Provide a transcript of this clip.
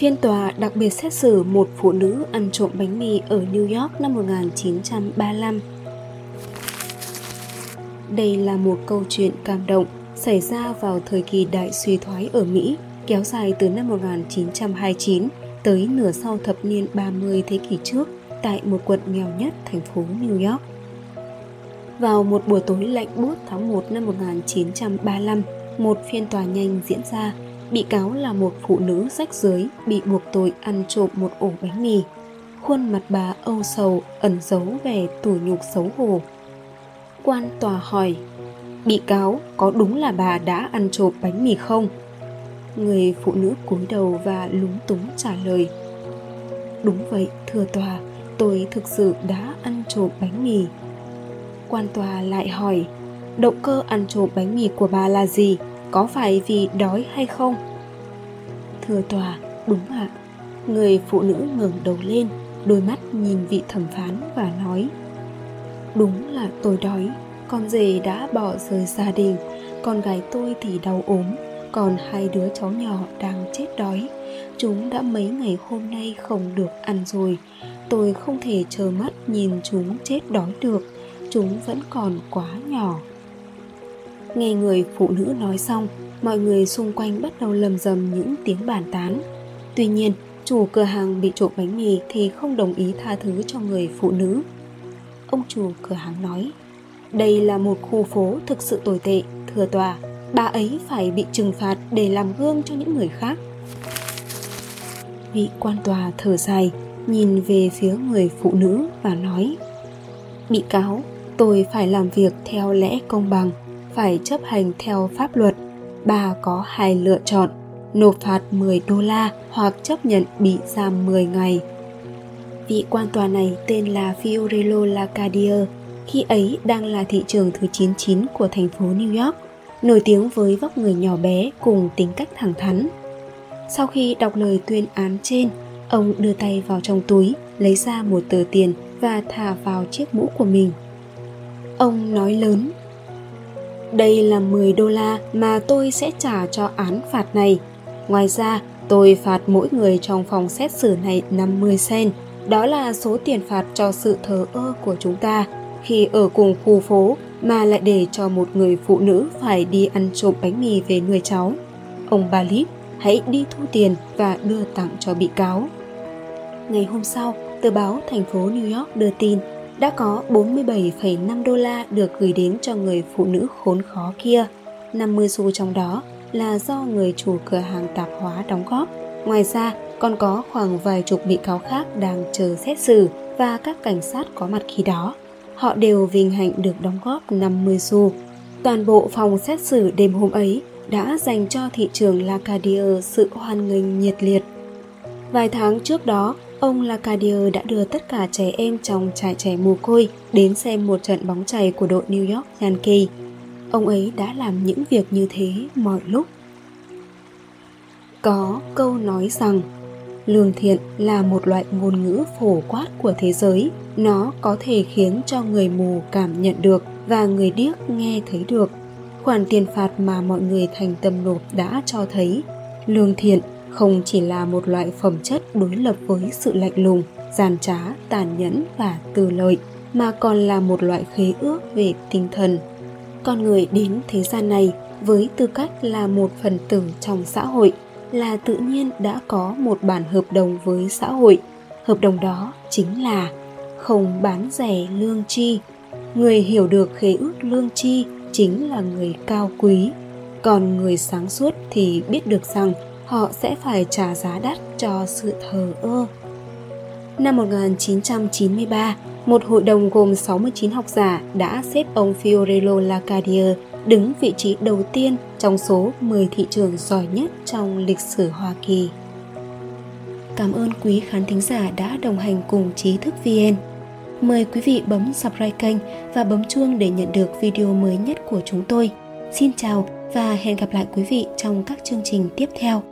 Phiên tòa đặc biệt xét xử một phụ nữ ăn trộm bánh mì ở New York năm 1935. Đây là một câu chuyện cảm động xảy ra vào thời kỳ đại suy thoái ở Mỹ, kéo dài từ năm 1929 tới nửa sau thập niên 30 thế kỷ trước tại một quận nghèo nhất thành phố New York. Vào một buổi tối lạnh buốt tháng 1 năm 1935, một phiên tòa nhanh diễn ra. Bị cáo là một phụ nữ rách giới bị buộc tội ăn trộm một ổ bánh mì. Khuôn mặt bà âu sầu ẩn giấu vẻ tủi nhục xấu hổ. Quan tòa hỏi, bị cáo có đúng là bà đã ăn trộm bánh mì không? Người phụ nữ cúi đầu và lúng túng trả lời. Đúng vậy, thưa tòa, tôi thực sự đã ăn trộm bánh mì quan tòa lại hỏi động cơ ăn trộm bánh mì của bà là gì có phải vì đói hay không? Thưa tòa, đúng ạ. Người phụ nữ ngẩng đầu lên, đôi mắt nhìn vị thẩm phán và nói, đúng là tôi đói. Con rể đã bỏ rời gia đình. Con gái tôi thì đau ốm. Còn hai đứa cháu nhỏ đang chết đói. Chúng đã mấy ngày hôm nay không được ăn rồi. Tôi không thể chờ mắt nhìn chúng chết đói được. Chúng vẫn còn quá nhỏ nghe người phụ nữ nói xong, mọi người xung quanh bắt đầu lầm rầm những tiếng bàn tán. Tuy nhiên, chủ cửa hàng bị trộm bánh mì thì không đồng ý tha thứ cho người phụ nữ. Ông chủ cửa hàng nói, đây là một khu phố thực sự tồi tệ, thưa tòa. Bà ấy phải bị trừng phạt để làm gương cho những người khác. Vị quan tòa thở dài, nhìn về phía người phụ nữ và nói, bị cáo, tôi phải làm việc theo lẽ công bằng phải chấp hành theo pháp luật bà có hai lựa chọn nộp phạt 10 đô la hoặc chấp nhận bị giam 10 ngày. Vị quan tòa này tên là Fiorello Lacadia, khi ấy đang là thị trường thứ 99 của thành phố New York, nổi tiếng với vóc người nhỏ bé cùng tính cách thẳng thắn. Sau khi đọc lời tuyên án trên, ông đưa tay vào trong túi, lấy ra một tờ tiền và thả vào chiếc mũ của mình Ông nói lớn đây là 10 đô la mà tôi sẽ trả cho án phạt này. Ngoài ra tôi phạt mỗi người trong phòng xét xử này 50 sen. Đó là số tiền phạt cho sự thờ ơ của chúng ta Khi ở cùng khu phố mà lại để cho một người phụ nữ phải đi ăn trộm bánh mì về nuôi cháu. Ông Balip hãy đi thu tiền và đưa tặng cho bị cáo. Ngày hôm sau, tờ báo thành phố New York đưa tin đã có 47,5 đô la được gửi đến cho người phụ nữ khốn khó kia. 50 xu trong đó là do người chủ cửa hàng tạp hóa đóng góp. Ngoài ra, còn có khoảng vài chục bị cáo khác đang chờ xét xử và các cảnh sát có mặt khi đó. Họ đều vinh hạnh được đóng góp 50 xu. Toàn bộ phòng xét xử đêm hôm ấy đã dành cho thị trường Lacadia sự hoan nghênh nhiệt liệt. Vài tháng trước đó, Ông Lacadia đã đưa tất cả trẻ em trong trại trẻ mồ côi đến xem một trận bóng chày của đội New York Yankee. Ông ấy đã làm những việc như thế mọi lúc. Có câu nói rằng, lương thiện là một loại ngôn ngữ phổ quát của thế giới nó có thể khiến cho người mù cảm nhận được và người điếc nghe thấy được khoản tiền phạt mà mọi người thành tâm nộp đã cho thấy, lương thiện không chỉ là một loại phẩm chất đối lập với sự lạnh lùng gian trá, tàn nhẫn và tư lợi, mà còn là một loại khế ước về tinh thần. Con người đến thế gian này với tư cách là một phần tử trong xã hội, là tự nhiên đã có một bản hợp đồng với xã hội. Hợp đồng đó chính là không bán rẻ lương chi người hiểu được khế ước lương chi chính là người cao quý. Còn người sáng suốt thì biết được rằng họ sẽ phải trả giá đắt cho sự thờ ơ. Năm 1993, một hội đồng gồm 69 học giả đã xếp ông Fiorello Lacadia đứng vị trí đầu tiên trong số 10 thị trường giỏi nhất trong lịch sử Hoa Kỳ. Cảm ơn quý khán thính giả đã đồng hành cùng trí thức VN. Mời quý vị bấm subscribe kênh và bấm chuông để nhận được video mới nhất của chúng tôi. Xin chào và hẹn gặp lại quý vị trong các chương trình tiếp theo.